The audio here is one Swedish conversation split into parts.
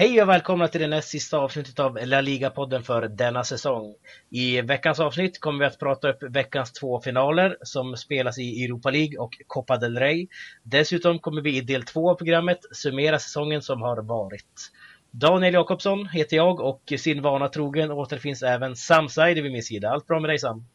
Hej och välkomna till det näst sista avsnittet av La Liga-podden för denna säsong. I veckans avsnitt kommer vi att prata upp veckans två finaler som spelas i Europa League och Copa del Rey. Dessutom kommer vi i del två av programmet summera säsongen som har varit. Daniel Jakobsson heter jag och sin vana trogen återfinns även Sam Saidi vid min sida. Allt bra med dig Sam?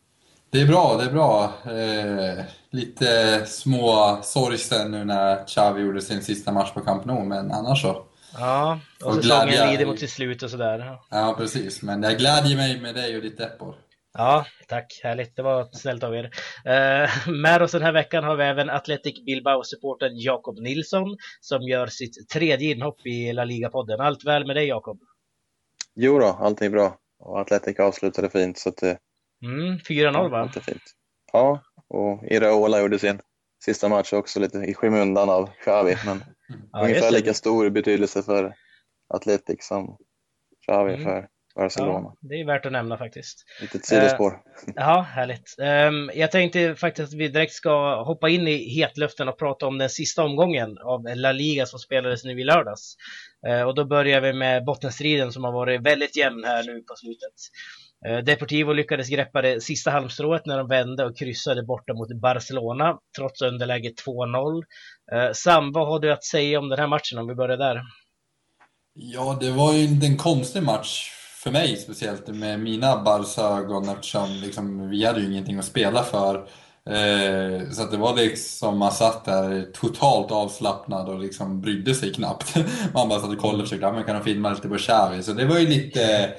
Det är bra, det är bra. Eh, lite små sorgsen nu när Xavi gjorde sin sista match på Camp Nou, men annars så. Ja, och, och säsongen lider mot sitt slut och sådär. Ja, precis. Men jag glädjer mig med dig och ditt Deppor. Ja, tack. Härligt. Det var snällt av er. Eh, med oss den här veckan har vi även Athletic Bilbao-supporten Jakob Nilsson som gör sitt tredje inhopp i La Liga-podden. Allt väl med dig Jakob? Jo då, allting är bra. Och Athletic avslutade fint så att det... Mm, 4-0 va? Är fint. Ja, och Iraola gjorde sin sista match också lite i skymundan av Xavi, men ja, ungefär lika stor betydelse för Atletic som Xavi mm. för Barcelona. Ja, det är värt att nämna faktiskt. Litet sidospår. Uh, ja, härligt. Um, jag tänkte faktiskt att vi direkt ska hoppa in i hetluften och prata om den sista omgången av La Liga som spelades nu i lördags. Uh, och då börjar vi med bottenstriden som har varit väldigt jämn här nu på slutet. Eh, Deportivo lyckades greppa det sista halmstrået när de vände och kryssade borta mot Barcelona trots underläge 2-0. Eh, Sam, vad har du att säga om den här matchen om vi börjar där? Ja, det var ju en konstig match för mig speciellt med mina Barca-ögon eftersom liksom, vi hade ju ingenting att spela för. Eh, så att det var liksom, man satt där totalt avslappnad och liksom brydde sig knappt. Man bara satt och kollade och försökte, ja men kan de filma lite på Xavi? Så det var ju lite,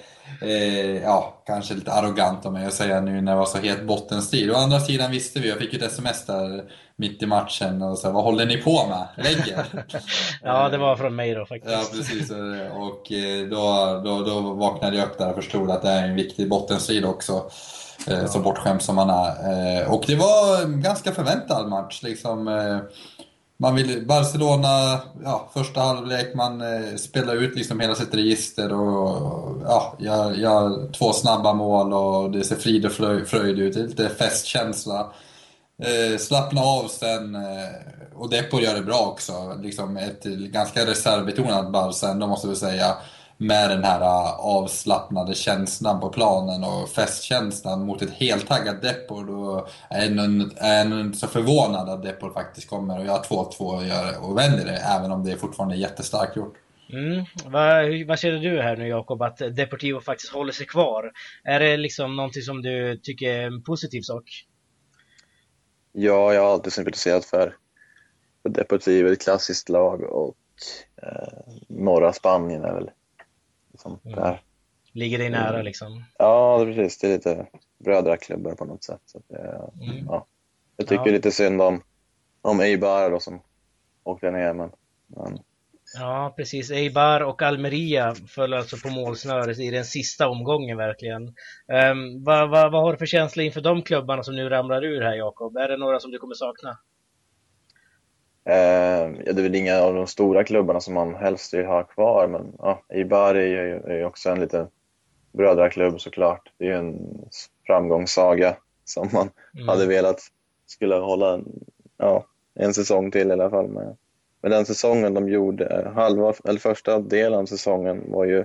eh, ja, kanske lite arrogant av mig att säga nu när det var så het bottenstrid. Å andra sidan visste vi, jag fick ju ett sms där mitt i matchen och så vad håller ni på med? Lägger? ja, det var från mig då faktiskt. Ja, precis. Och eh, då, då, då vaknade jag upp där och förstod att det är en viktig bottenstrid också. Eh, ja. Så bortskämd som man är. Eh, och det var en ganska förväntad match. Liksom, man vill, Barcelona, ja, första halvlek, man eh, spelar ut liksom hela sitt register och ja, gör, gör två snabba mål och det ser frid och fröjd ut. Det är lite festkänsla eh, slappna av sen. Eh, och Depor gör det bra också. Liksom ett ganska reservbetonat Barca ändå måste vi säga. Med den här uh, avslappnade känslan på planen och festkänslan mot ett heltaggat Depor. Då är jag inte så förvånad att Depor faktiskt kommer och gör 2-2 och vänder det. Även om det är fortfarande jättestarkt gjort. Mm. Vad, vad känner du här nu Jakob, att Deportivo faktiskt håller sig kvar? Är det liksom någonting som du tycker är en positiv sak? Ja, jag har alltid sympatiserat för, för Deportivo, ett klassiskt lag och eh, norra Spanien är väl liksom mm. där. Ligger dig nära liksom? Ja, precis. Det är lite brödraklubbar på något sätt. Så det, mm. ja. Jag tycker ja. lite synd om, om Eibar då, som åkte ner, men, men Ja, precis. Eibar och Almeria föll alltså på målsnöret i den sista omgången verkligen. Um, vad, vad, vad har du för känsla inför de klubbarna som nu ramlar ur här Jakob? Är det några som du kommer sakna? Uh, ja, det är väl inga av de stora klubbarna som man helst vill ha kvar, men ja, Eibar är ju, är också en liten brödraklubb såklart. Det är ju en framgångssaga som man mm. hade velat skulle hålla ja, en säsong till i alla fall med. Men den säsongen de gjorde, halva, eller första delen av säsongen var ju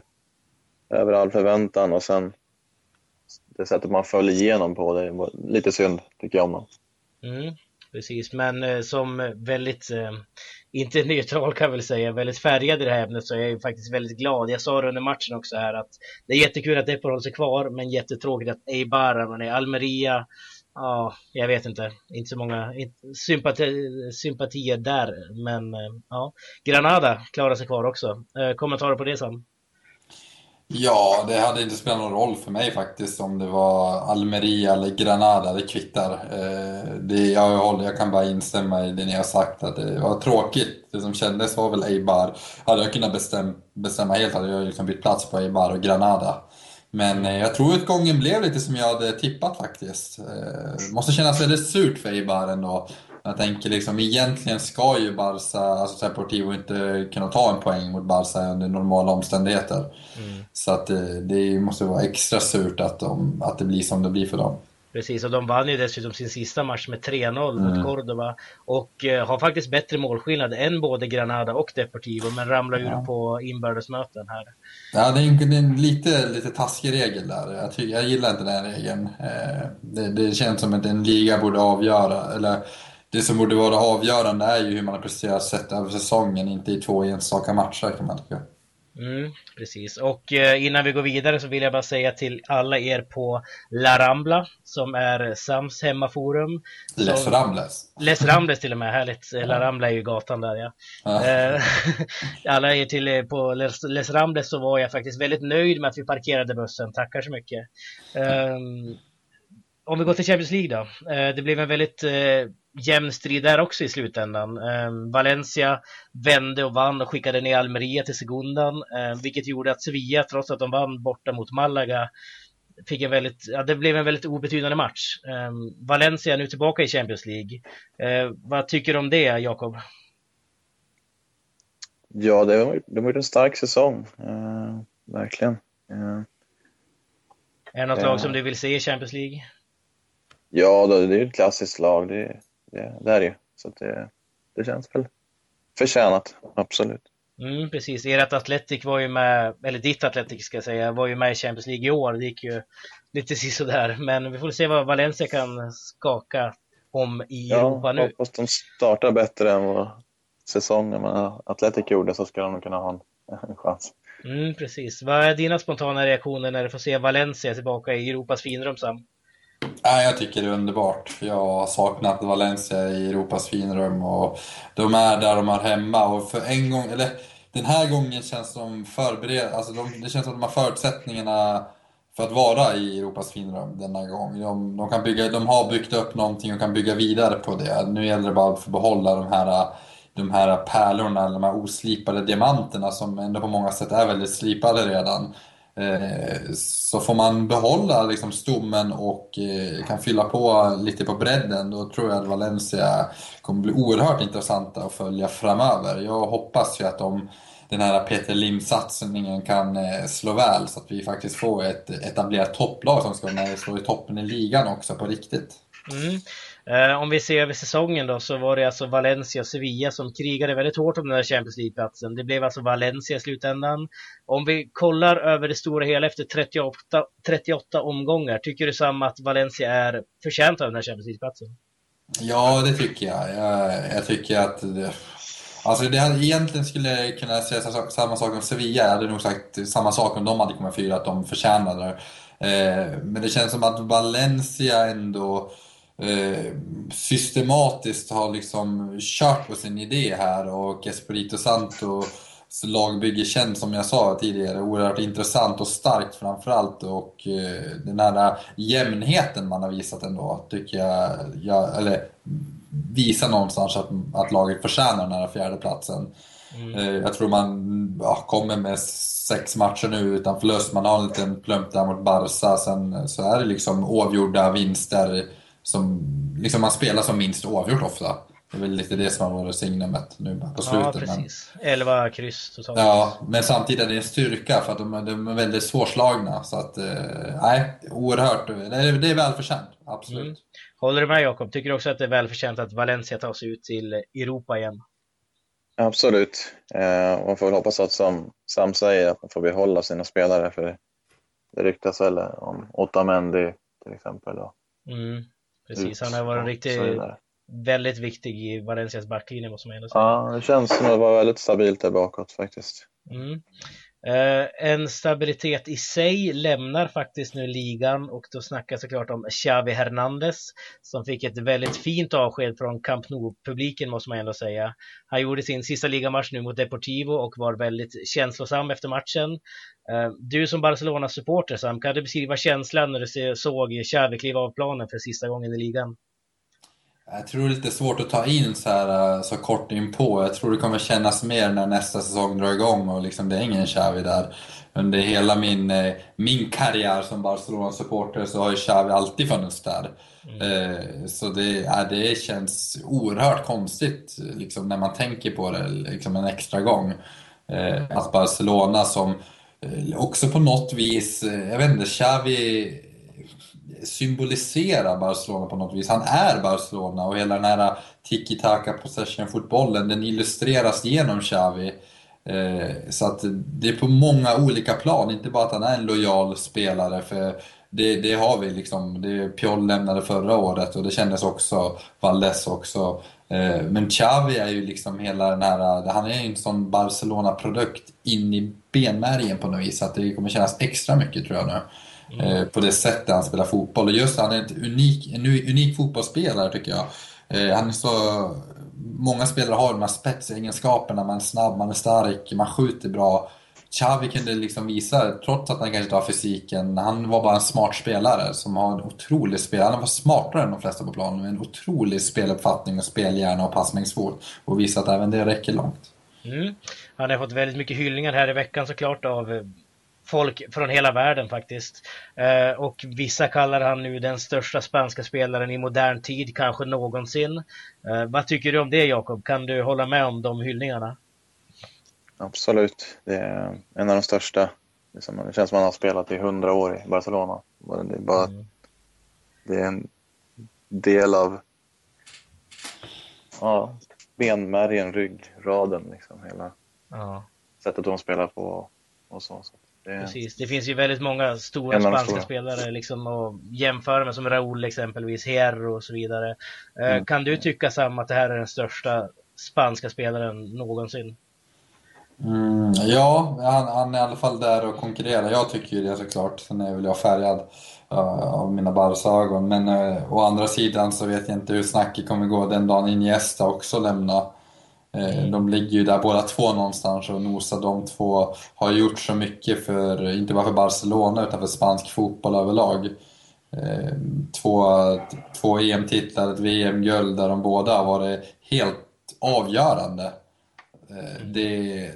över all förväntan och sen det sättet man föll igenom på, det var lite synd tycker jag om dem. Mm, precis, men eh, som väldigt, eh, inte neutral kan jag väl säga, väldigt färgad i det här ämnet så är jag faktiskt väldigt glad. Jag sa det under matchen också här att det är jättekul att Depor håller sig kvar, men jättetråkigt att Eibar, man är Almeria, Ja, jag vet inte. Inte så många sympati, sympatier där. Men eh, ja, Granada klarar sig kvar också. Eh, kommentarer på det Sam? Ja, det hade inte spelat någon roll för mig faktiskt om det var Almeria eller Granada, det kvittar. Eh, det, jag, håller, jag kan bara instämma i det ni har sagt, att det var tråkigt. Det som kändes var väl Eibar. Hade jag kunnat bestäm, bestämma helt hade jag liksom bytt plats på Eibar och Granada. Men eh, jag tror utgången blev lite som jag hade tippat faktiskt. Eh, måste kännas väldigt surt för Eibar ändå. Jag tänker liksom, egentligen ska ju Barca, alltså Deportivo inte kunna ta en poäng mot Barca under normala omständigheter. Mm. Så att det, eh, det, måste vara extra surt att, de, att det blir som det blir för dem. Precis, och de vann ju dessutom sin sista match med 3-0 mm. mot Cordoba och eh, har faktiskt bättre målskillnad än både Granada och Deportivo men ramlar ur ja. på inbördesmöten här. Ja, det är en, det är en lite, lite taskig regel där. Jag, tycker, jag gillar inte den regeln. Eh, det, det, känns som att en liga borde avgöra, eller det som borde vara avgörande är ju hur man har presterat sett över säsongen, inte i två enstaka matcher kan man tycka. Mm, precis, och eh, innan vi går vidare så vill jag bara säga till alla er på La Rambla som är Sams hemmaforum. Som... Les Rambles. Les Rambles till och med, härligt. La Rambla är ju gatan där ja. ja. Eh, alla er till eh, på Les, Les Rambles så var jag faktiskt väldigt nöjd med att vi parkerade bussen, tackar så mycket. Um, om vi går till Champions League då. Det blev en väldigt jämn strid där också i slutändan. Eh, Valencia vände och vann och skickade ner Almeria till segundan, eh, vilket gjorde att Sevilla, trots att de vann borta mot Malaga, fick en väldigt, ja, det blev en väldigt obetydande match. Eh, Valencia är nu tillbaka i Champions League. Eh, vad tycker du om det, Jakob? Ja, det har, det har varit en stark säsong, eh, verkligen. Eh, är det något lag som du vill se i Champions League? Ja, det är ett klassiskt lag. Det, det, det är det. Så det, det känns väl förtjänat, absolut. Mm, precis, ert Atletic var ju med, eller ditt Atletic ska jag säga, var ju med i Champions League i år. Det gick ju lite sisådär, men vi får se vad Valencia kan skaka om i ja, Europa nu. Hoppas de startar bättre än vad säsongen men Atletic gjorde så ska de nog kunna ha en, en chans. Mm, precis. Vad är dina spontana reaktioner när du får se Valencia tillbaka i Europas finrum, Sam? Ja, jag tycker det är underbart. Jag har saknat Valencia i Europas finrum och de är där de är hemma. Och för en gång, eller den här gången känns de förberedda, alltså de, det känns som att de har förutsättningarna för att vara i Europas finrum denna gång. De, de, kan bygga, de har byggt upp någonting och kan bygga vidare på det. Nu gäller det bara att få behålla de här, de här pärlorna, de här oslipade diamanterna som ändå på många sätt är väldigt slipade redan. Eh, så får man behålla liksom stommen och eh, kan fylla på lite på bredden, då tror jag att Valencia kommer bli oerhört intressanta att följa framöver. Jag hoppas ju att de, den här Peter Lim-satsningen kan eh, slå väl så att vi faktiskt får ett etablerat topplag som ska vara med och slå i toppen i ligan också på riktigt. Mm. Eh, om vi ser över säsongen då så var det alltså Valencia och Sevilla som krigade väldigt hårt om den här Champions League-platsen. Det blev alltså Valencia i slutändan. Om vi kollar över det stora hela efter 38, 38 omgångar, tycker du Sam att Valencia är förtjänt av den här Champions League-platsen? Ja, det tycker jag. Jag, jag tycker att det, Alltså det hade, egentligen skulle jag kunna säga samma sak om Sevilla. Jag hade nog sagt samma sak om de hade kommit fyra, att de förtjänade det. Eh, men det känns som att Valencia ändå Eh, systematiskt har liksom kört på sin idé här och Espirito Santo lagbygge känns som jag sa tidigare oerhört intressant och starkt framförallt och eh, den här jämnheten man har visat ändå tycker jag, jag eller visar någonstans att, att laget förtjänar den här fjärdeplatsen. Mm. Eh, jag tror man ja, kommer med sex matcher nu utan förlust. Man har en liten plump där mot Barca. Sen så är det liksom oavgjorda vinster som liksom man spelar som minst oavgjort ofta. Det är väl lite det som har varit signumet nu på slutet. Ja, precis. Men... 11 kryss totalt. Ja, men samtidigt är det en styrka för att de, de är väldigt svårslagna. Så att, eh, nej, oerhört. Det är, det är välförtjänt, absolut. Mm. Håller du med Jakob? Tycker du också att det är välförtjänt att Valencia tar sig ut till Europa igen? Absolut. Eh, man får väl hoppas att som Sam säger, att man får behålla sina spelare. För det ryktas väl om Otamendi till exempel. Mm. Precis, han har varit riktigt väldigt viktig i Valencias backlinje måste man ändå säga. Ja, det känns som att det var väldigt stabilt där bakåt faktiskt. Mm. Eh, en stabilitet i sig lämnar faktiskt nu ligan och då snackar jag såklart om Xavi Hernandez som fick ett väldigt fint avsked från Camp Nou-publiken måste man ändå säga. Han gjorde sin sista ligamatch nu mot Deportivo och var väldigt känslosam efter matchen. Eh, du som Barcelona-supporter Sam, kan du beskriva känslan när du såg Xavi kliva av planen för sista gången i ligan? Jag tror det är lite svårt att ta in så, här, eh, så kort in på. Jag tror det kommer kännas mer när nästa säsong drar igång och liksom det är ingen Xavi där. Under hela min, eh, min karriär som Barcelona-supporter så har ju Xavi alltid funnits där. Mm. Så det, ja, det känns oerhört konstigt liksom, när man tänker på det liksom en extra gång. Att Barcelona som också på något vis, jag vet inte, Xavi symboliserar Barcelona på något vis. Han är Barcelona och hela den här tiki-taka possession-fotbollen, den illustreras genom Xavi. Eh, så att det är på många olika plan, inte bara att han är en lojal spelare. För det, det har vi liksom. Det, Piol lämnade förra året och det kändes också, Valdes också. Eh, men Xavi är ju liksom hela den här, han är ju en sån Barcelona-produkt in i benmärgen på något vis. Att det kommer kännas extra mycket tror jag nu. Mm. Eh, på det sättet han spelar fotboll. Och just han är ett unik, en unik fotbollsspelare tycker jag. Han är så många spelare har de här spetsegenskaperna, man är snabb, man är stark, man skjuter bra. Xavi kunde liksom visa, trots att han kanske inte har fysiken, han var bara en smart spelare som har en otrolig spel. Han var smartare än de flesta på planen med en otrolig speluppfattning och spelhjärna och passningsfot. Och visat att även det räcker långt. Mm. Han har fått väldigt mycket hyllningar här i veckan såklart av folk från hela världen faktiskt. Eh, och vissa kallar han nu den största spanska spelaren i modern tid, kanske någonsin. Eh, vad tycker du om det Jakob? Kan du hålla med om de hyllningarna? Absolut. Det är en av de största. Det känns som att han har spelat i hundra år i Barcelona. Det är, bara, mm. det är en del av ja, benmärgen, ryggraden. Liksom, hela ja. sättet de spelar på och så. så. Det... Precis, det finns ju väldigt många stora spanska stora. spelare liksom att jämföra med som Raúl exempelvis, Hierro och så vidare. Eh, mm. Kan du tycka samma att det här är den största spanska spelaren någonsin? Mm, ja, han, han, är i alla fall där och konkurrerar. Jag tycker ju det såklart. Sen är väl jag färgad uh, av mina Barca-ögon. Men uh, å andra sidan så vet jag inte hur snacket kommer gå den dagen Iniesta också lämnar. Mm. De ligger ju där båda två någonstans och nosar. De två har gjort så mycket för, inte bara för Barcelona, utan för spansk fotboll överlag. Eh, två, två EM-titlar, ett VM-guld där de båda har varit helt avgörande. Eh, mm. Det,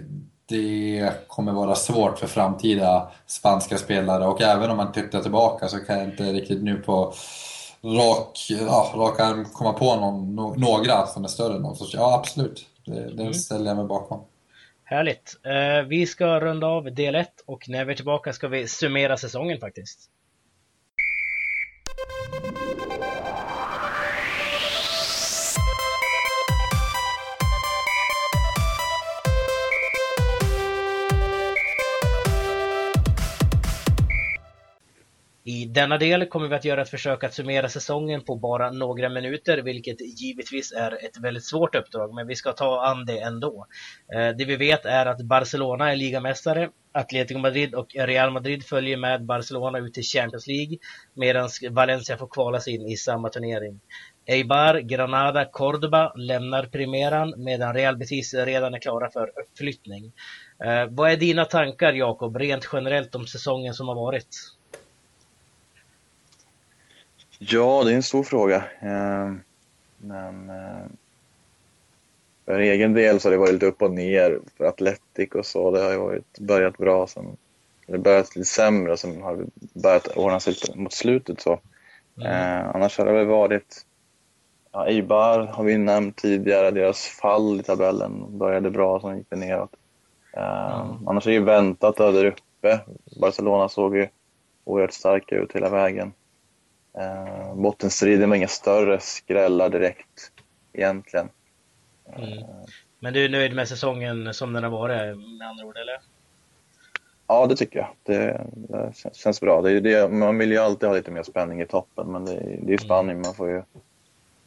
det kommer vara svårt för framtida spanska spelare och även om man tittar tillbaka så kan jag inte riktigt nu på rak, ja, rak arm komma på någon, några som är större än dem. Så ja, absolut. Det, den mm. ställer jag mig bakom. Härligt. Eh, vi ska runda av del 1 och när vi är tillbaka ska vi summera säsongen faktiskt. I denna del kommer vi att göra ett försök att summera säsongen på bara några minuter, vilket givetvis är ett väldigt svårt uppdrag, men vi ska ta an det ändå. Eh, det vi vet är att Barcelona är ligamästare, Atletico Madrid och Real Madrid följer med Barcelona ut till Champions League, medan Valencia får kvalas in i samma turnering. Eibar, Granada, Cordoba lämnar primeran medan Real Betis redan är klara för uppflyttning. Eh, vad är dina tankar Jakob, rent generellt om säsongen som har varit? Ja, det är en stor fråga. Eh, men eh, för egen del så har det varit lite upp och ner för Atletic och så. Det har ju varit, börjat bra, sen, det börjat lite sämre och sen har det börjat ordna sig mot slutet. Så. Mm. Eh, annars har det väl varit ja, Eibar har vi nämnt tidigare, deras fall i tabellen började bra, sen gick det neråt. Eh, mm. Annars är det ju väntat där uppe. Barcelona såg ju oerhört starka ut hela vägen. Eh, bottenstriden var inga större skrällar direkt egentligen. Mm. Men du är nöjd med säsongen som den har varit med andra ord, eller? Ja, det tycker jag. Det, det känns bra. Det, det, man vill ju alltid ha lite mer spänning i toppen, men det, det är Spanien, man får ju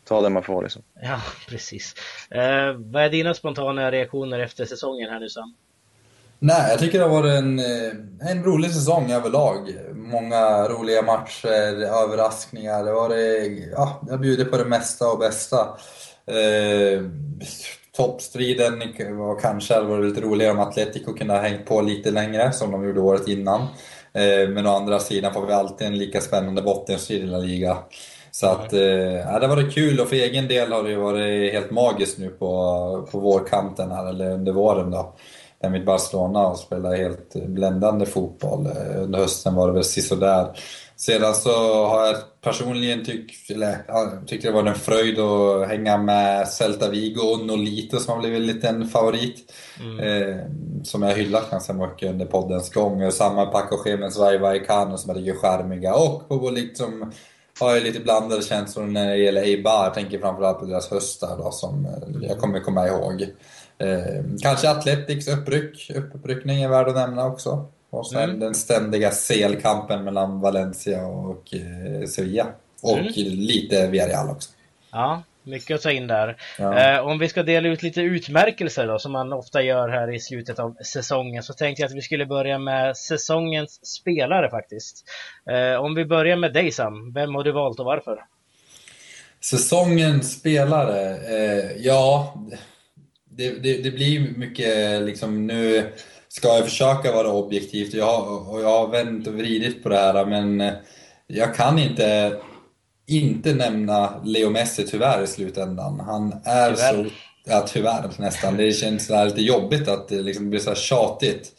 ta det man får. Liksom. Ja, precis. Eh, vad är dina spontana reaktioner efter säsongen här nu Sam? Nej, jag tycker det har varit en, eh, en rolig säsong överlag. Många roliga matcher, överraskningar. Det var det, ja, jag bjuder på det mesta och bästa. Eh, toppstriden var kanske hade varit lite roligare om Atletico kunde ha hängt på lite längre, som de gjorde året innan. Eh, men å andra sidan får vi alltid en lika spännande bottenstrid i La Liga. Så att, eh, det har varit kul och för egen del har det varit helt magiskt nu på, på vårkanten här, eller under våren då. Där mitt Barcelona och spelade helt bländande fotboll. Under hösten var det väl sisådär. Sedan så har jag personligen tyckt, eller, tyckte det var en fröjd att hänga med Celta Vigo och Nolito som har blivit en liten favorit. Mm. Eh, som jag hyllat ganska mycket under poddens gång. Samma Paco Gemens Vai Vallecano som är lite charmiga och på liksom har jag lite blandade känslor när det gäller Eibar. Jag tänker framförallt på deras höstar då, som jag kommer komma ihåg. Eh, kanske Athletics uppryck, uppryckning är värd att nämna också. Och sen mm. den ständiga CL-kampen mellan Valencia och eh, Sevilla. Och mm. lite Villarreal också. Ja, mycket att ta in där. Ja. Eh, om vi ska dela ut lite utmärkelser då, som man ofta gör här i slutet av säsongen, så tänkte jag att vi skulle börja med säsongens spelare faktiskt. Eh, om vi börjar med dig Sam, vem har du valt och varför? Säsongens spelare? Eh, ja, det, det, det, blir mycket liksom nu ska jag försöka vara objektivt jag, och jag har vänt och vridit på det här men jag kan inte inte nämna Leo Messi tyvärr i slutändan. Han är tyvärr. så... Ja, tyvärr nästan. Det känns lite jobbigt att det liksom blir så här tjatigt.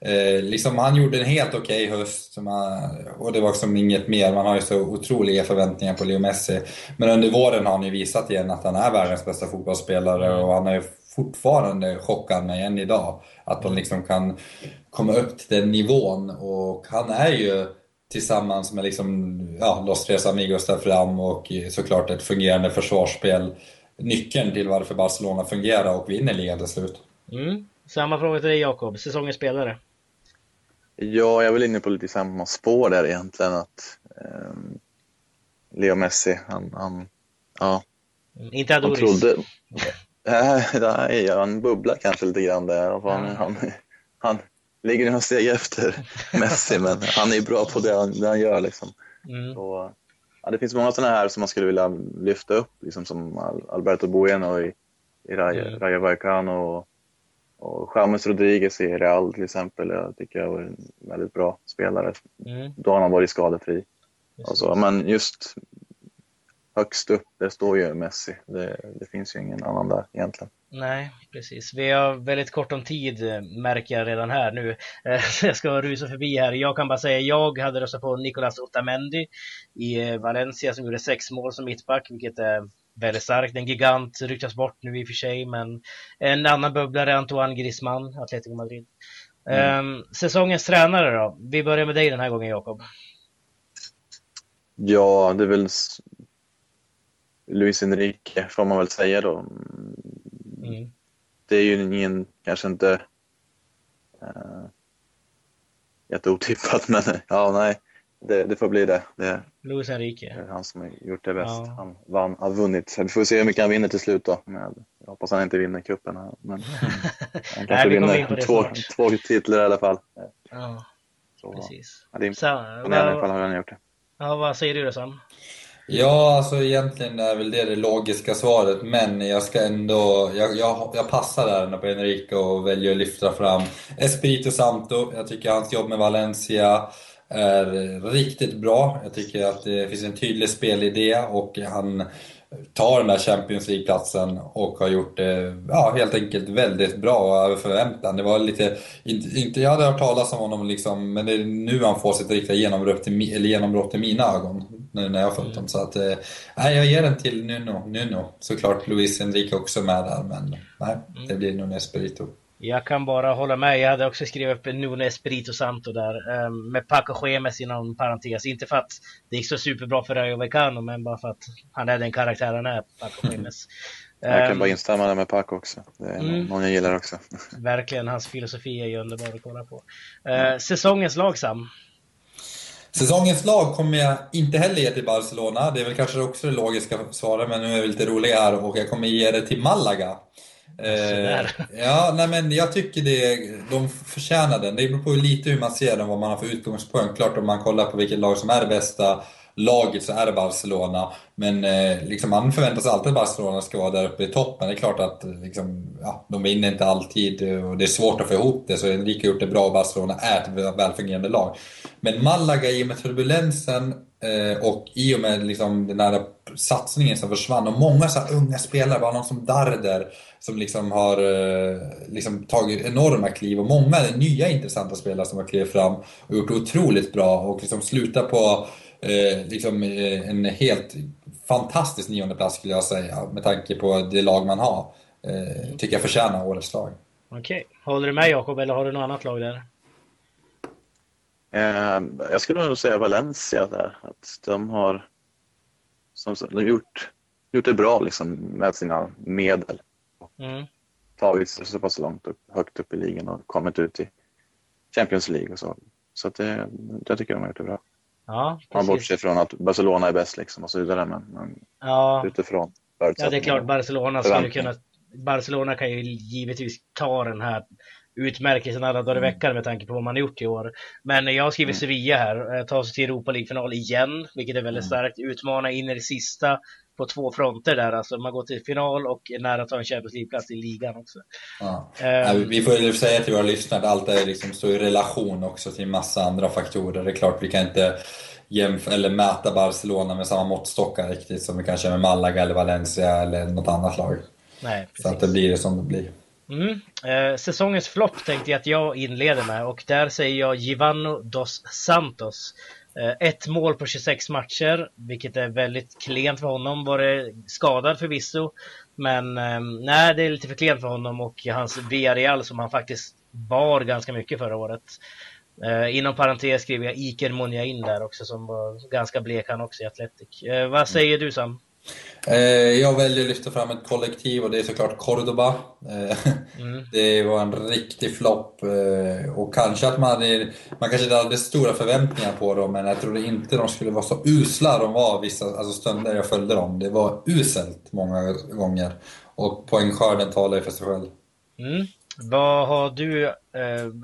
Eh, liksom, han gjorde en helt okej okay höst och det var liksom inget mer. Man har ju så otroliga förväntningar på Leo Messi. Men under våren har han ju visat igen att han är världens bästa fotbollsspelare och han är fortfarande chockad mig än idag. Att han liksom kan komma upp till den nivån och han är ju tillsammans med liksom, ja, Los Tres Amigos där fram och såklart ett fungerande försvarsspel nyckeln till varför Barcelona fungerar och vinner ligan till slut. Mm. Samma fråga till dig Jakob, säsongens spelare? Ja, jag är väl inne på lite samma spår där egentligen att eh, Leo Messi, han, han ja. Inte Adoris? Han trodde, nej, han bubblar kanske lite grann där. Han, mm. han, han, ligger några steg efter Messi, men han är bra på det han, det han gör. Liksom. Mm. Så, ja, det finns många sådana här som man skulle vilja lyfta upp, liksom som Alberto Bueno i, i Rayo, mm. Vallecano och, och James Rodriguez i Real till exempel. Jag tycker jag var en väldigt bra spelare. Mm. Då har han varit skadefri. Alltså, men just högst upp, där står ju Messi. Det, det finns ju ingen annan där egentligen. Nej, precis. Vi har väldigt kort om tid märker jag redan här nu. Eh, jag ska rusa förbi här. Jag kan bara säga jag hade röstat på Nicolas Otamendi i eh, Valencia som gjorde sex mål som mittback, vilket är väldigt starkt. En gigant ryktas bort nu i och för sig, men en annan bubblare Antoine Griezmann, Atletico Madrid. Mm. Um, säsongens tränare då? Vi börjar med dig den här gången Jakob. Ja, det är väl Luis Enrique får man väl säga då. Mm. Det är ju ingen, kanske inte uh, jätteotippat, men ja, nej, det, det får bli det. det Luis Enrique. Det är han som har gjort det bäst. Ja. Han vann, har vunnit. Vi får se hur mycket han vinner till slut då. Jag hoppas han inte vinner cupen. Men han kanske vinner två, två titlar i alla fall. Ja, Så, precis. Ja, det är imponerande i alla fall har han gjort det. Ja, vad säger du då Sam? Ja, alltså egentligen är väl det det logiska svaret, men jag ska ändå, jag, jag, jag passar där på Enrique och väljer att lyfta fram Espirito Santo. Jag tycker hans jobb med Valencia är riktigt bra. Jag tycker att det finns en tydlig spelidé och han tar den där Champions League-platsen och har gjort det ja, helt enkelt väldigt bra och över förväntan. Det var lite, inte, inte, jag hade hört talas om honom liksom, men det är nu han får sitt riktiga genombrott, i, eller genombrott i mina ögon. Nu när jag har följt mm. dem. Så att, eh, jag ger den till Nuno. Nuno. Såklart Luis Enrique också med där, men nej, mm. det blir Nuno Espirito. Jag kan bara hålla med. Jag hade också skrivit upp Nuno Espirito Santo där. Um, med Paco Gemes inom parentes. Inte för att det gick så superbra för Rayo Vallecano, men bara för att han är den karaktär han är, Paco Gemes. Jag kan um, bara instämma där med Paco också. Det är mm, någon jag gillar också. Verkligen, hans filosofi är ju underbar att kolla på. Uh, säsongens lag, Sam? Säsongens lag kommer jag inte heller ge till Barcelona. Det är väl kanske också det logiska svaret, men nu är vi lite roliga här och jag kommer ge det till Malaga. Eh, ja, nej men jag tycker det, de förtjänar den. Det beror på lite hur man ser den, vad man har för utgångspunkt. Klart om man kollar på vilket lag som är det bästa laget så är det Barcelona. Men eh, liksom man förväntar sig alltid att Barcelona ska vara där uppe i toppen. Det är klart att liksom, ja, de vinner inte alltid eh, och det är svårt att få ihop det. Så Enrique har gjort det bra och Barcelona är ett välfungerande lag. Men Malaga i och med turbulensen Eh, och i och med liksom den här satsningen som försvann och många så unga spelare, bara någon som Darder som liksom har eh, liksom tagit enorma kliv och många nya intressanta spelare som har klivit fram och gjort det otroligt bra och liksom slutat på eh, liksom, eh, en helt fantastisk nionde plats skulle jag säga med tanke på det lag man har. Eh, tycker jag förtjänar årets lag. Okej, okay. håller du med Jakob eller har du något annat lag där? Eh, jag skulle nog säga Valencia där. Att de har som, de gjort, gjort det bra liksom, med sina medel. Mm. Tagit sig så pass långt upp, högt upp i ligan och kommit ut i Champions League och så. Så att det, jag tycker de har gjort det bra. Ja, Man bortser från att Barcelona är bäst liksom och så vidare, men, men ja. utifrån Ja, det är klart Barcelona skulle kunna Barcelona kan ju givetvis ta den här utmärkelsen alla dagar i mm. veckan med tanke på vad man har gjort i år. Men jag har skrivit mm. Sevilla här, eh, ta sig till Europa League-final igen, vilket är väldigt mm. starkt. Utmana in i det sista på två fronter där, alltså man går till final och är nära att ta en Champions League-plats i ligan också. Ja. Um, vi får ju säga till våra lyssnare att allt är liksom så i relation också till massa andra faktorer. Det är klart vi kan inte jämf eller mäta Barcelona med samma måttstockar riktigt som vi kanske med Malaga eller Valencia eller något annat lag. Nej, så att det blir det som det blir. Mm. Eh, säsongens flopp tänkte jag att jag inleder med och där säger jag Givano dos Santos. Eh, ett mål på 26 matcher, vilket är väldigt klent för honom. Var skadad förvisso, men ehm, nej, det är lite för klent för honom och hans Villarreal som han faktiskt bar ganska mycket förra året. Eh, inom parentes skriver jag Iker Munjain där också som var ganska blek han också i Atletic. Eh, vad säger du Sam? Eh, jag väljer att lyfta fram ett kollektiv och det är såklart Cordoba. Eh, mm. Det var en riktig flopp eh, och kanske att man, man kanske inte hade stora förväntningar på dem men jag trodde inte de skulle vara så usla de var vissa alltså stunder jag följde dem. Det var uselt många gånger och poängskörden talar ju för sig själv. Mm. Vad har du,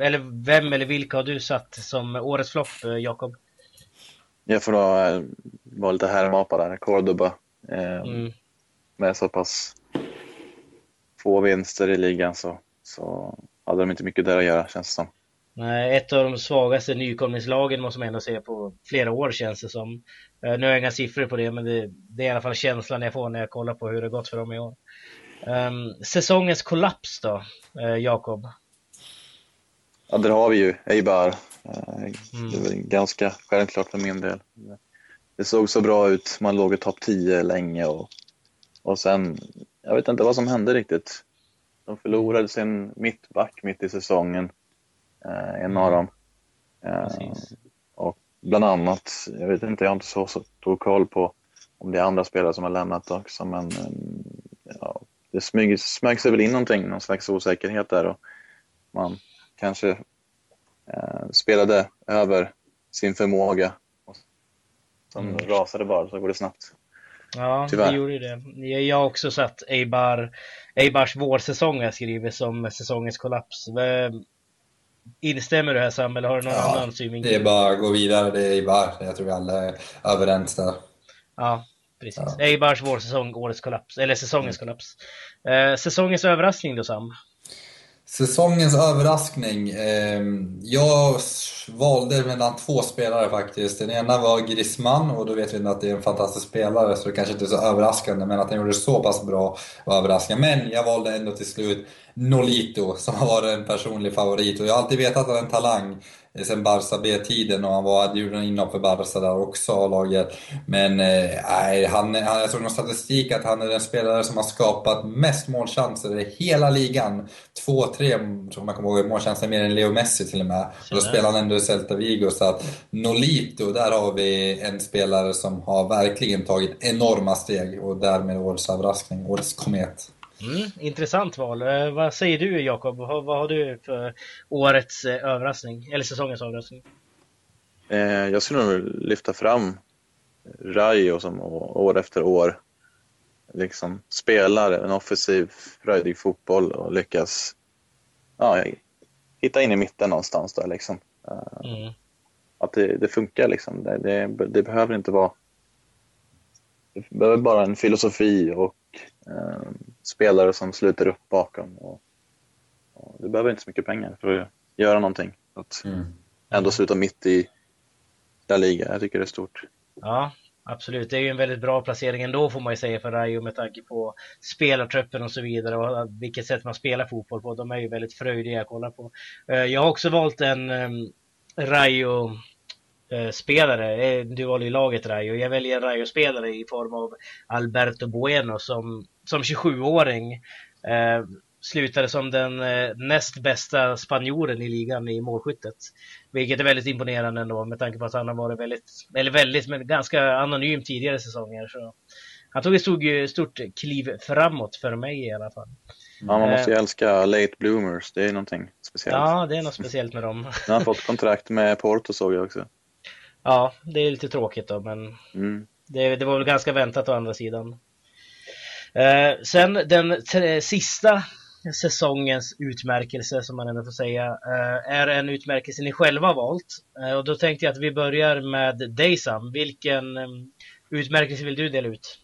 eller vem eller vilka har du satt som årets flopp, Jakob? Jag får då vara lite härmapa där, Cordoba mm. Med så pass få vinster i ligan så, så hade de inte mycket där att göra känns det som. Nej, ett av de svagaste nykomlingslagen måste man ändå säga på flera år känns det som. Eh, nu har jag inga siffror på det, men det, det, är i alla fall känslan jag får när jag kollar på hur det gått för dem i år. Um, säsongens kollaps då, uh, Jakob? Ja, där har vi ju Eibar. Uh, mm. Det är väl ganska självklart för min del det såg så bra ut. Man låg i topp 10 länge och, och sen, jag vet inte vad som hände riktigt. De förlorade sin mittback mitt i säsongen, eh, en av dem. Eh, och bland annat, jag vet inte, jag har inte så stor koll på om det är andra spelare som har lämnat också, men eh, ja, det smyg, smög sig väl in någonting, någon slags osäkerhet där och man kanske eh, spelade över sin förmåga som mm. rasade bara, så går det snabbt. Ja, Tyvärr. det gjorde det. Jag har också satt Eibar, Eibars vårsäsong jag skriver som säsongens kollaps. Instämmer du här Sam, eller har du någon ja, annan synvinkel? Det är bara att gå vidare, det är Eibar. Jag tror vi alla är överens där. Ja, precis. Ja. Eibars vårsäsong, årets kollaps, eller säsongens mm. kollaps. Eh, säsongens överraskning då Sam? Säsongens överraskning. Ehm, jag valde mellan två spelare faktiskt. Den ena var Griezmann och då vet vi att det är en fantastisk spelare så det kanske inte är så överraskande men att han gjorde det så pass bra var överraskande. Men jag valde ändå till slut Nolito som har varit en personlig favorit och jag har alltid vetat att han är en talang sen Barca B-tiden och han var, en inhopp för Barca där också, laget. Men eh, nej, eh, han, han, jag såg någon statistik att han är den spelare som har skapat mest målchanser i hela ligan. Två, tre, som man kommer ihåg, målchanser mer än Leo Messi till och med. Och då spelar han ändå i Celta Vigo, så att Nolito, där har vi en spelare som har verkligen tagit enorma steg och därmed årets överraskning, årets komet. Mm, intressant val. Eh, vad säger du Jakob? Vad, vad har du för årets eh, överraskning? Eller säsongens överraskning? Eh, jag skulle nog lyfta fram Rayo som år efter år liksom spelar en offensiv, fröjdig fotboll och lyckas ja, hitta in i mitten någonstans där liksom. Mm. Att det, det funkar liksom. Det, det, det, behöver inte vara... Det behöver bara en filosofi och eh, spelare som sluter upp bakom. Och, och du behöver inte så mycket pengar för att göra någonting. Att mm. ändå sluta mitt i La Liga, jag tycker det är stort. Ja, absolut. Det är ju en väldigt bra placering ändå får man ju säga för Rayo med tanke på spelartruppen och så vidare och vilket sätt man spelar fotboll på. De är ju väldigt fröjdiga att kolla på. Eh, jag har också valt en um, Rayo spelare. Du valde ju laget Rayo. Jag väljer en Rayo-spelare i form av Alberto Bueno som, som 27-åring eh, slutade som den eh, näst bästa spanjoren i ligan i målskyttet. Vilket är väldigt imponerande ändå med tanke på att han har varit väldigt, eller väldigt, men ganska anonym tidigare säsonger. Så han tog ett stort, stort kliv framåt för mig i alla fall. Ja, man måste ju eh, älska late bloomers, det är någonting speciellt. Ja, det är något speciellt med dem. Han har fått kontrakt med Porto såg jag också. Ja, det är lite tråkigt då, men mm. det, det, var väl ganska väntat å andra sidan. Eh, sen den sista säsongens utmärkelse, som man ändå får säga, eh, är en utmärkelse ni själva har valt. Eh, och då tänkte jag att vi börjar med dig Sam. Vilken eh, utmärkelse vill du dela ut?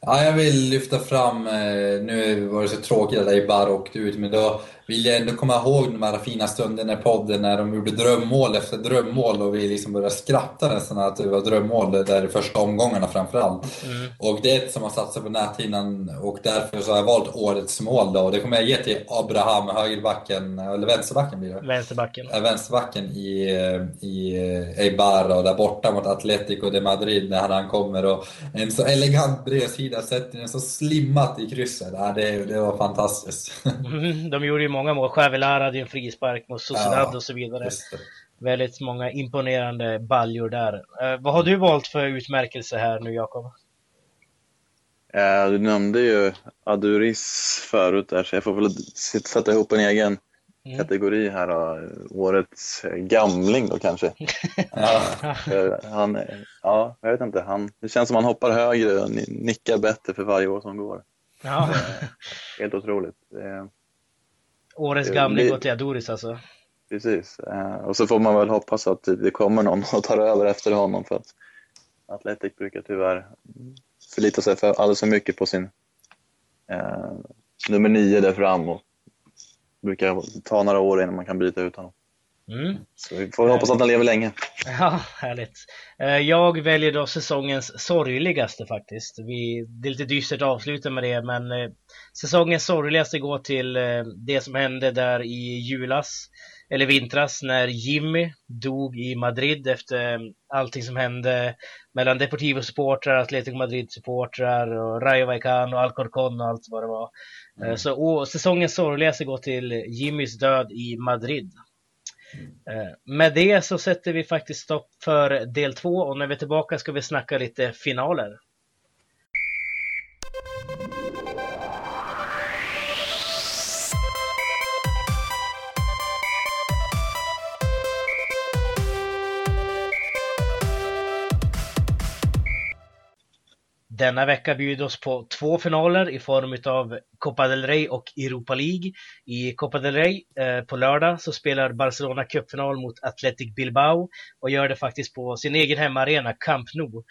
Ja, jag vill lyfta fram, nu var det så tråkigt att Eibar åkte ut, men då vill jag ändå komma ihåg de här fina stunderna i podden när de gjorde drömmål efter drömmål och vi liksom började skratta nästan att det var drömmål där i första omgångarna framförallt. Mm. Och det är ett som har satsat på näthinnan och därför så har jag valt årets mål då. Och det kommer jag ge till Abraham, högerbacken, eller vänsterbacken blir det? Vänsterbacken. Vänsterbacken i, i Eibar och där borta mot Atletico de Madrid när han kommer och en så elegant bredsida sätter den så slimmat i krysset. Ja, det, det var fantastiskt. Mm, de gjorde ju många mål. Javilar hade ju en frispark mot Sociedad ja, och så vidare. Väldigt många imponerande baljor där. Eh, vad har du valt för utmärkelse här nu, Jakob? Eh, du nämnde ju Aduris förut där, så jag får väl sätta ihop en egen mm. kategori här då. Årets gamling då kanske. ja. han, ja, jag vet inte. Han, det känns som han hoppar högre och nickar bättre för varje år som går. Ja. Helt otroligt. Årets gamling går till Adoris alltså. Precis, eh, och så får man väl hoppas att det kommer någon och tar över efter honom för att Atletic brukar tyvärr förlita sig för alldeles för mycket på sin eh, nummer nio där fram och brukar ta några år innan man kan byta ut honom. Mm. Så vi får hoppas att han lever länge. Ja, härligt. Eh, jag väljer då säsongens sorgligaste faktiskt. Vi, det är lite dystert att avsluta med det, men eh, säsongens sorgligaste går till eh, det som hände där i julas, eller vintras, när Jimmy dog i Madrid efter allting som hände mellan Deportivo-supportrar, Atletico Madrid-supportrar och Rayo Vallecano Alcorcon och allt vad det var. Mm. Så och, säsongens sorgligaste går till Jimmys död i Madrid. Eh, med det så sätter vi faktiskt stopp för del två och när vi är tillbaka ska vi snacka lite finaler. Denna vecka bjuder oss på två finaler i form av Copa del Rey och Europa League. I Copa del Rey eh, på lördag så spelar Barcelona cupfinal mot Athletic Bilbao och gör det faktiskt på sin egen hemmaarena Camp Nou.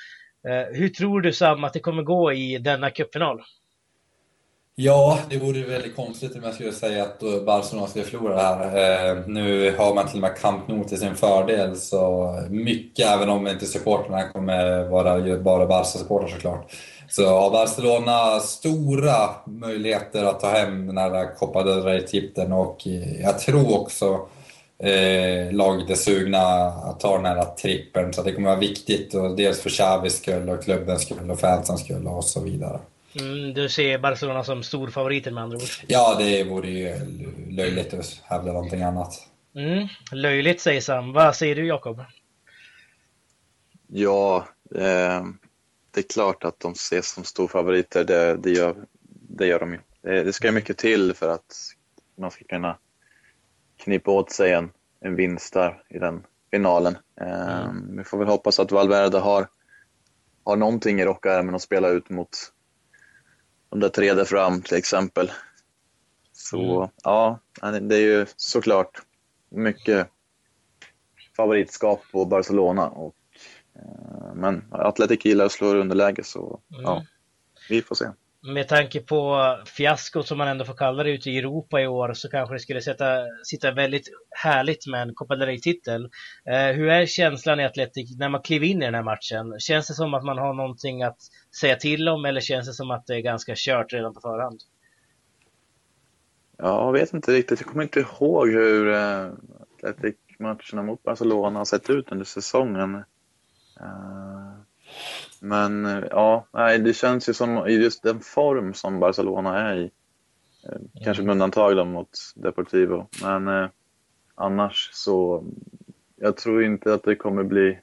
Eh, hur tror du Sam att det kommer gå i denna cupfinal? Ja, det vore väldigt konstigt om jag skulle säga att eh, Barcelona skulle förlora det här. Eh, nu har man till och med Camp Nou till sin fördel, så mycket, även om inte supportrarna kommer vara bara Barca-supportrar såklart, så har Barcelona stora möjligheter att ta hem den här Copa del Rey-titeln och eh, jag tror också eh, laget är sugna att ta den här trippeln, så det kommer vara viktigt, och dels för Xavis skull och klubbens skull och fansens skull och så vidare. Mm, du ser Barcelona som storfavoriter med andra ord? Ja, det vore ju löjligt att hävda någonting annat. Mm, löjligt säger Sam. Vad säger du Jakob? Ja, eh, det är klart att de ses som storfavoriter. Det, det, gör, det gör de ju. Det, det ska mycket till för att man ska kunna knipa åt sig en, en vinst där i den finalen. Eh, mm. Vi får väl hoppas att Valverde har, har någonting i rockärmen att spela ut mot de där tre där fram till exempel. Så mm. ja, det är ju såklart mycket favoritskap på Barcelona. Och, eh, men Atletic gillar att slå underläge så mm. ja, vi får se med tanke på fiaskot som man ändå får kalla det ute i Europa i år så kanske det skulle sätta, sitta väldigt härligt med en Copa del Rey-titel. Eh, hur är känslan i Atletic när man kliver in i den här matchen? Känns det som att man har någonting att säga till om eller känns det som att det är ganska kört redan på förhand? Jag vet inte riktigt. Jag kommer inte ihåg hur eh, Atletic-matcherna mot Barcelona har sett ut under säsongen. Eh, men eh, ja, det känns ju som i just den form som Barcelona är i. Eh, kanske med undantag då mot Deportivo. Men eh, annars så, jag tror inte att det kommer bli...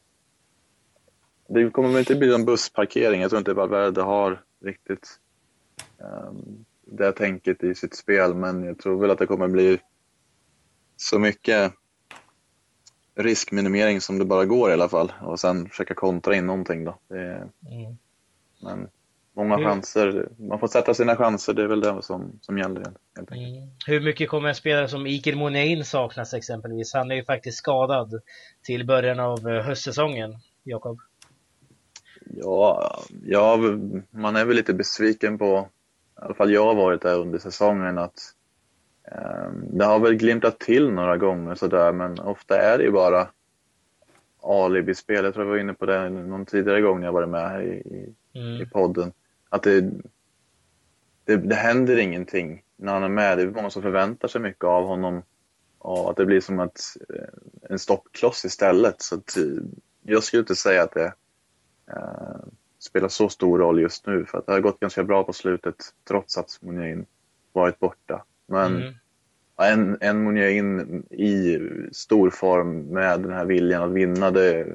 Det kommer inte bli en bussparkering. Jag tror inte Valverde har riktigt um, det tänket i sitt spel. Men jag tror väl att det kommer bli så mycket riskminimering som det bara går i alla fall och sen försöka kontra in någonting då. Det, mm. Men många Hur? chanser, man får sätta sina chanser, det är väl det som, som gäller helt enkelt. Mm. Hur mycket kommer en spelare som Iker Monein saknas exempelvis? Han är ju faktiskt skadad till början av eh, höstsäsongen, Jakob. Ja, ja, man är väl lite besviken på, i alla fall jag har varit där under säsongen, att det har väl glimtat till några gånger sådär, men ofta är det ju bara alibi-spel. Jag tror jag var inne på det någon tidigare gång när jag varit med här i, mm. i podden. Att det, det, det händer ingenting när han är med. Det är många som förväntar sig mycket av honom och att det blir som att, eh, en stoppkloss istället. Så eh, jag skulle inte säga att det eh, spelar så stor roll just nu för att det har gått ganska bra på slutet trots att Munjain varit borta. Men mm. en, en in i stor form med den här viljan att vinna det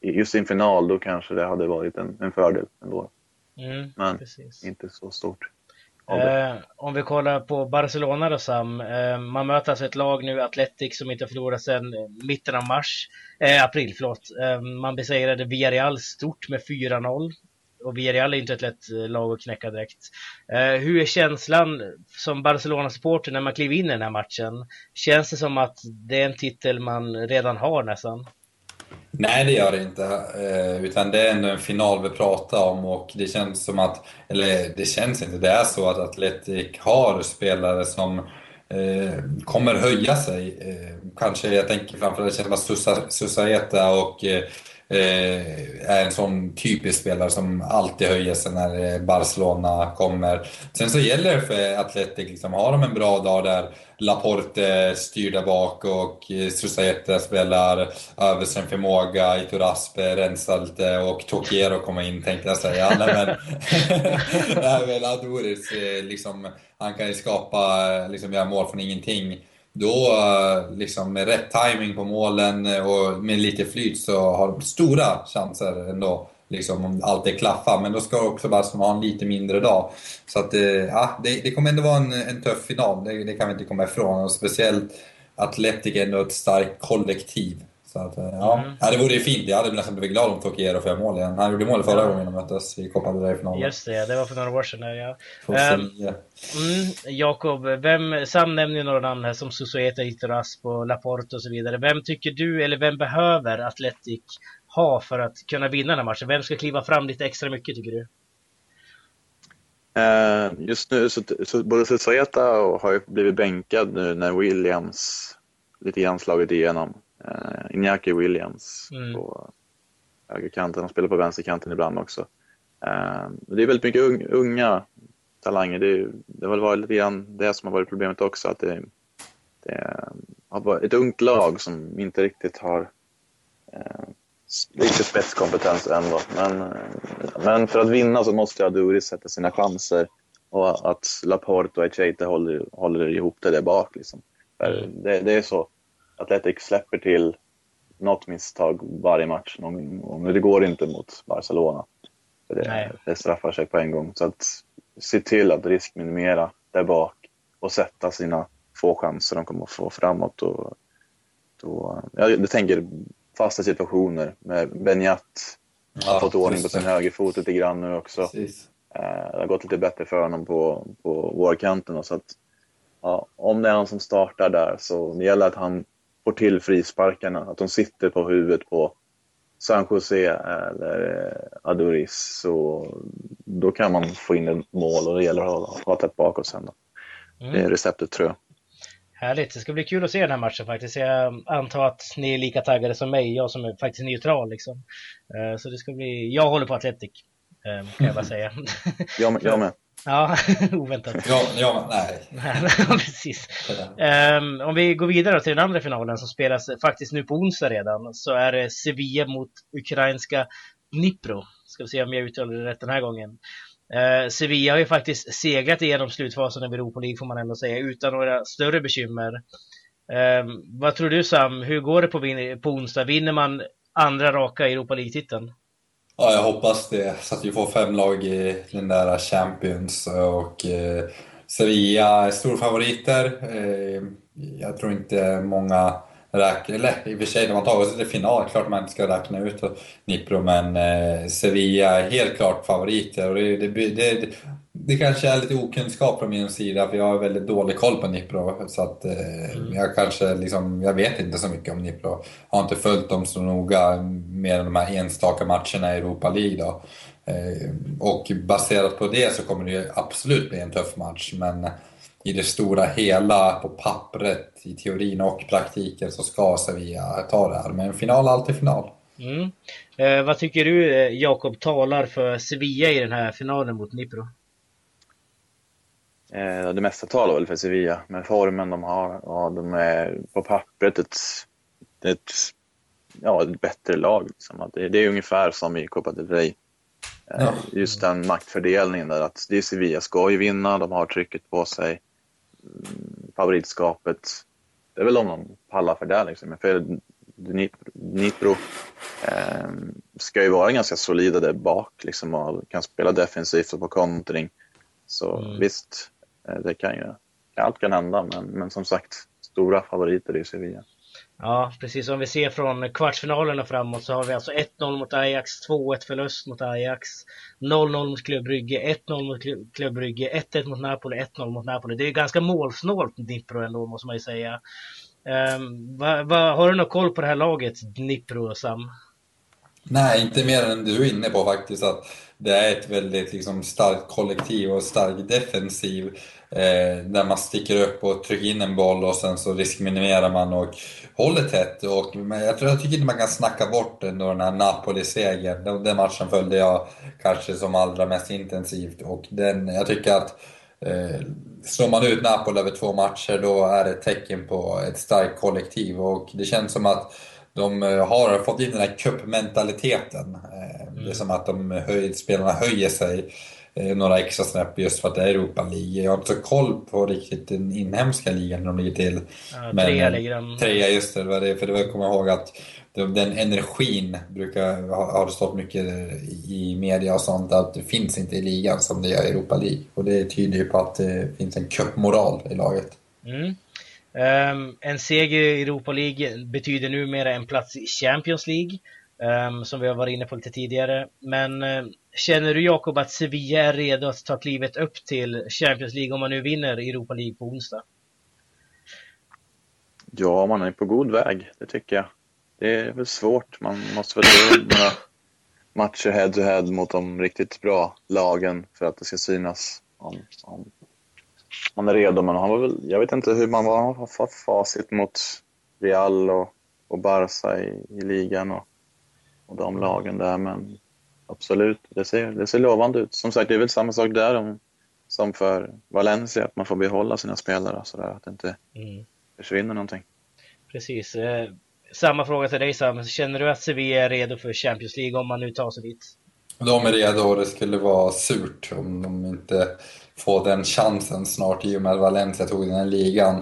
just i en final, då kanske det hade varit en, en fördel ändå. Mm, Men precis. inte så stort. Eh, om vi kollar på Barcelona då Sam. Eh, man möter alltså ett lag nu, Atletic, som inte förlorat sedan mitten av mars, eh, april. Förlåt. Eh, man besegrade Villarreal stort med 4-0 och Villarreal är inte ett lätt eh, lag att knäcka direkt. Eh, hur är känslan som Barcelona-supporter när man kliver in i den här matchen? Känns det som att det är en titel man redan har nästan? Nej, det gör det inte. Eh, utan det är ändå en final vi pratar om och det känns som att, eller det känns inte, det är så att Atletic har spelare som eh, kommer höja sig. Eh, kanske, jag tänker framförallt, det känns som att Susaeta och Eh, Eh, är en sån typisk spelare som alltid höjer sig när eh, Barcelona kommer. Sen så gäller det för Atletic, liksom, har de en bra dag där Laporte styr där bak och eh, Susaeta spelar över sin förmåga, Ituraspe rensar lite och Tokiero kommer in tänkte jag säga. Nej, men, nej, men Adoris, liksom, han kan ju skapa, liksom, göra mål från ingenting då eh, liksom med rätt timing på målen eh, och med lite flyt så har de stora chanser ändå. Liksom om allt det klaffar. Men då ska också Barcelona ha en lite mindre dag. Så att eh, ja, det, det kommer ändå vara en, en tuff final. Det, det, kan vi inte komma ifrån. Och speciellt Atletic är ändå ett starkt kollektiv. Så att, eh, ja. Mm. ja, det vore ju fint. Jag hade nästan blivit glad om Tokiero får mål igen. Han gjorde mål förra ja. gången de möttes i Copa del Rey-finalen. Just det, det var för några år sedan. Ja. Um, mm, Jakob, vem, Sam nämnde ju några namn här som Susueta, Itorasp och Laporte och så vidare. Vem tycker du, eller vem behöver Atletic ha för att kunna vinna den här matchen? Vem ska kliva fram lite extra mycket tycker du? Uh, just nu så, så både Susueta har ju blivit bänkad nu när Williams lite grann slagit igenom uh, Iñaki Williams mm. på högerkanten. Han spelar på vänsterkanten ibland också. Uh, det är väldigt mycket unga talanger. Det, det har väl varit lite grann det som har varit problemet också. Att det, det har varit ett ungt lag som inte riktigt har uh, lite spetskompetens ändå. Men, men för att vinna så måste Aduri sätta sina chanser och att Laporte och Echete håller, håller ihop det där bak. Liksom. Mm. Det, det, är så. Atletic släpper till något misstag varje match någon gång. Det går inte mot Barcelona. För det, det straffar sig på en gång. Så att se till att riskminimera där bak och sätta sina få chanser de kommer att få framåt. Och, då, jag tänker fasta situationer med Benjat har fått ordning på sin högerfot lite grann nu också. Precis. Eh, det har gått lite bättre för honom på, på vårkanten. Så att, ja, om det är han som startar där så det gäller att han får till frisparkarna, att de sitter på huvudet på San Jose eller eh, Adoris så då kan man få in ett mål och det gäller att ha tätt bakåt sen. Då. Mm. Det är receptet tror jag. Härligt, det ska bli kul att se den här matchen faktiskt. Jag antar att ni är lika taggade som mig, jag som är faktiskt neutral liksom. Eh, så det ska bli, jag håller på Atletic, eh, kan jag bara säga. jag, med, jag med. Ja, oväntat. Ja, ja nej. Precis. Um, om vi går vidare till den andra finalen som spelas faktiskt nu på onsdag redan så är det Sevilla mot ukrainska Dnipro. Ska vi se om jag uttalar det rätt den här gången. Uh, Sevilla har ju faktiskt segrat igenom slutfasen av Europa League får man ändå säga utan några större bekymmer. Um, vad tror du Sam, hur går det på, på onsdag? Vinner man andra raka Europa League-titeln? Ja, jag hoppas det. Så att vi får fem lag i den där Champions. Och eh, Sevilla är storfavoriter. Eh, jag tror inte många räknar, eller i och för sig, de har tagit sig till final, klart man inte ska räkna ut Nipro, men eh, Sevilla är helt klart favoriter. Och det, det, det, det kanske är lite okunskap från min sida, för jag har väldigt dålig koll på Nipro. Så att eh, mm. jag kanske liksom, jag vet inte så mycket om Nipro. Har inte följt dem så noga, mer än de här enstaka matcherna i Europa League då. Eh, och baserat på det så kommer det absolut bli en tuff match, men i det stora hela, på pappret, i teorin och praktiken så ska Sevilla ta det här. Men final är alltid final. Mm. Eh, vad tycker du eh, Jakob talar för Sevilla i den här finalen mot Nipro? Eh, det mesta talar väl för Sevilla med formen de har. Ja, de är på pappret ett, ett, ja, ett bättre lag. Liksom. Det, det är ungefär som i Copa del Rey. Eh, ja. Just den maktfördelningen där att det är Sevilla ska ju vinna, de har trycket på sig. Mm, favoritskapet, det är väl om de pallar för det liksom. För Dnipro eh, ska ju vara ganska solida där bak liksom, och kan spela defensivt och på kontring. Så mm. visst, Eh, det kan ju, allt kan hända, men, men som sagt, stora favoriter i Sevilla. Ja, precis som vi ser från kvartsfinalerna framåt så har vi alltså 1-0 mot Ajax, 2-1 förlust mot Ajax, 0-0 mot Club Brygge, 1-0 mot Club Brygge, 1-1 mot Napoli, 1-0 mot Napoli. Det är ganska målsnålt Dnipro ändå måste man ju säga. Um, va, va, har du någon koll på det här laget, Dnipro Sam? Nej, inte mer än du är inne på faktiskt. att Det är ett väldigt liksom, starkt kollektiv och stark defensiv. Eh, där man sticker upp och trycker in en boll och sen så riskminimerar man och håller tätt. Och, men jag, tror, jag tycker inte man kan snacka bort ändå den här Napoli-segern. Den, den, matchen följde jag kanske som allra mest intensivt. Och den, jag tycker att eh, slår man ut Napoli över två matcher då är det ett tecken på ett starkt kollektiv. Och det känns som att de eh, har fått in den här cupmentaliteten. Mm. Det är som att de höj, spelarna höjer sig eh, några extra snäpp just för att det är Europa League. Jag har inte så koll på riktigt den inhemska ligan hur de ligger till. Ja, trea ligger de. Trea, just det. det för det var, kommer jag ihåg att den energin brukar, har det stått mycket i media och sånt, att det finns inte i ligan som det gör i Europa League. Och det tyder ju på att det finns en cupmoral i laget. Mm. Um, en seger i Europa League betyder numera en plats i Champions League, um, som vi har varit inne på lite tidigare. Men um, känner du Jakob att Sevilla är redo att ta klivet upp till Champions League om man nu vinner Europa League på onsdag? Ja, man är på god väg, det tycker jag. Det är väl svårt, man måste väl göra några matcher head-to-head -head mot de riktigt bra lagen för att det ska synas om, om man är redo, men han var väl, jag vet inte hur man var, har fått facit mot Real och, och Barca i, i ligan och, och de lagen där, men absolut, det ser, det ser lovande ut. Som sagt, det är väl samma sak där om, som för Valencia, att man får behålla sina spelare så där, att det inte mm. försvinner någonting. Precis. Eh, samma fråga till dig Sam, känner du att Sevilla är redo för Champions League om man nu tar sig dit? De är redo och det skulle vara surt om de inte få den chansen snart i och med att Valencia tog den här ligan.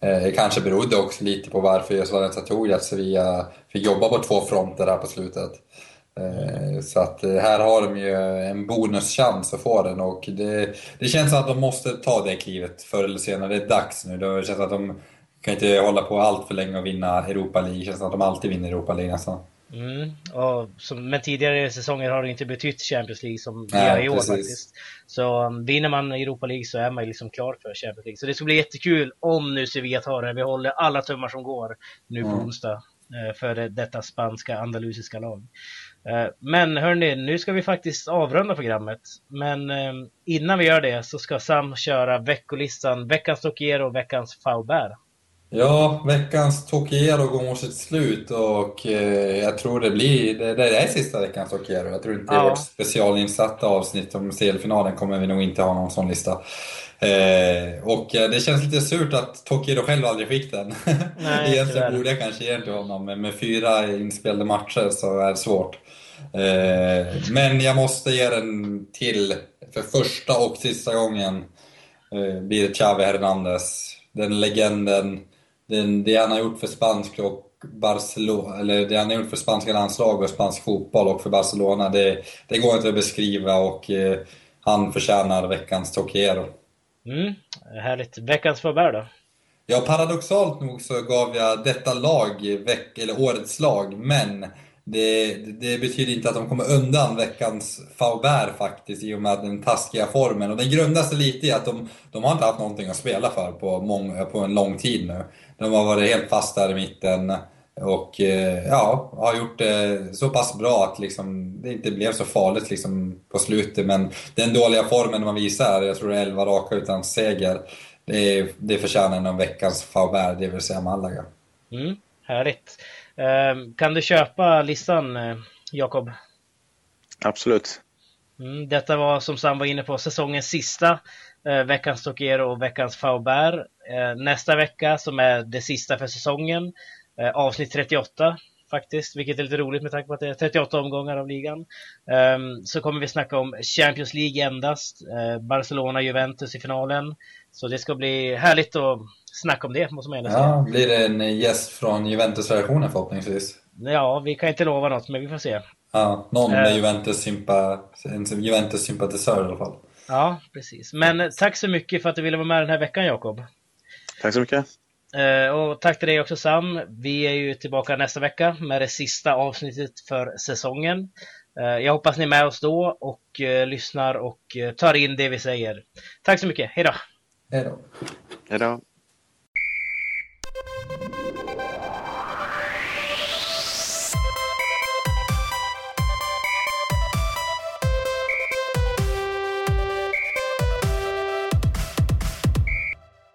Eh, det kanske berodde också lite på varför just Valencia tog det, att Sevilla fick jobba på två fronter här på slutet. Eh, så att eh, här har de ju en bonuschans att få den och det, det känns som att de måste ta det klivet förr eller senare. Det är dags nu. Det känns som att de kan inte hålla på allt för länge och vinna Europa League. Det känns som att de alltid vinner Europa League nästan. Mm, och som, men tidigare säsonger har det inte betytt Champions League som det gör i år precis. faktiskt. Så um, vinner man Europa League så är man liksom klar för Champions League. Så det ska bli jättekul om nu Sevilla tar det. Vi håller alla tummar som går nu på mm. onsdag. för detta spanska andalusiska lag. Men hörni, nu ska vi faktiskt avrunda programmet. Men innan vi gör det så ska Sam köra veckolistan, veckans Tokiero och veckans Faubert. Ja, veckans Tokiero går mot sitt slut och eh, jag tror det blir, det, det är sista veckans Tokiero. Jag tror inte ja. i vårt specialinsatta avsnitt om CL-finalen kommer vi nog inte ha någon sån lista. Eh, och eh, det känns lite surt att Tokiero själv aldrig fick den. Nej, egentligen borde jag kanske ge den till honom, men med fyra inspelade matcher så är det svårt. Eh, men jag måste ge den till, för första och sista gången, eh, blir det Xavi Hernandez. Den legenden det han har gjort för spansk och Barcelona, eller det han har gjort för spanska landslag och spansk fotboll och för Barcelona, det, det går inte att beskriva och eh, han förtjänar veckans Tokiero. Mm, härligt. Veckans förbär då? Ja, paradoxalt nog så gav jag detta lag, veck, eller årets lag, men det, det, betyder inte att de kommer undan veckans Faubert faktiskt i och med den taskiga formen. Och den grundar sig lite i att de, de har inte haft någonting att spela för på, mång, på en lång tid nu. De har varit helt fast där i mitten och eh, ja, har gjort det så pass bra att liksom, det inte blev så farligt liksom på slutet. Men den dåliga formen man visar, jag tror det är 11 raka utan seger, det, det förtjänar en veckans Faubert, det vill säga Malaga. Mm, härligt. Ehm, kan du köpa listan, eh, Jakob? Absolut. Mm, detta var som Sam var inne på säsongens sista eh, veckans Tokiero och veckans Faubert. Eh, nästa vecka som är det sista för säsongen, eh, avsnitt 38 faktiskt, vilket är lite roligt med tanke på att det är 38 omgångar av ligan. Um, så kommer vi snacka om Champions League endast, uh, Barcelona-Juventus i finalen. Så det ska bli härligt att snacka om det, måste man säga. Ja, blir det en gäst från Juventus-versionen förhoppningsvis? Ja, vi kan inte lova något, men vi får se. Ja, någon med Juventus-sympa, en Juventus-sympatisör i alla fall. Ja, precis. Men tack så mycket för att du ville vara med den här veckan, Jakob. Tack så mycket. Eh, och tack till dig också Sam. Vi är ju tillbaka nästa vecka med det sista avsnittet för säsongen. Eh, jag hoppas ni är med oss då och eh, lyssnar och tar in det vi säger. Tack så mycket, hejdå! Hejdå! Hejdå!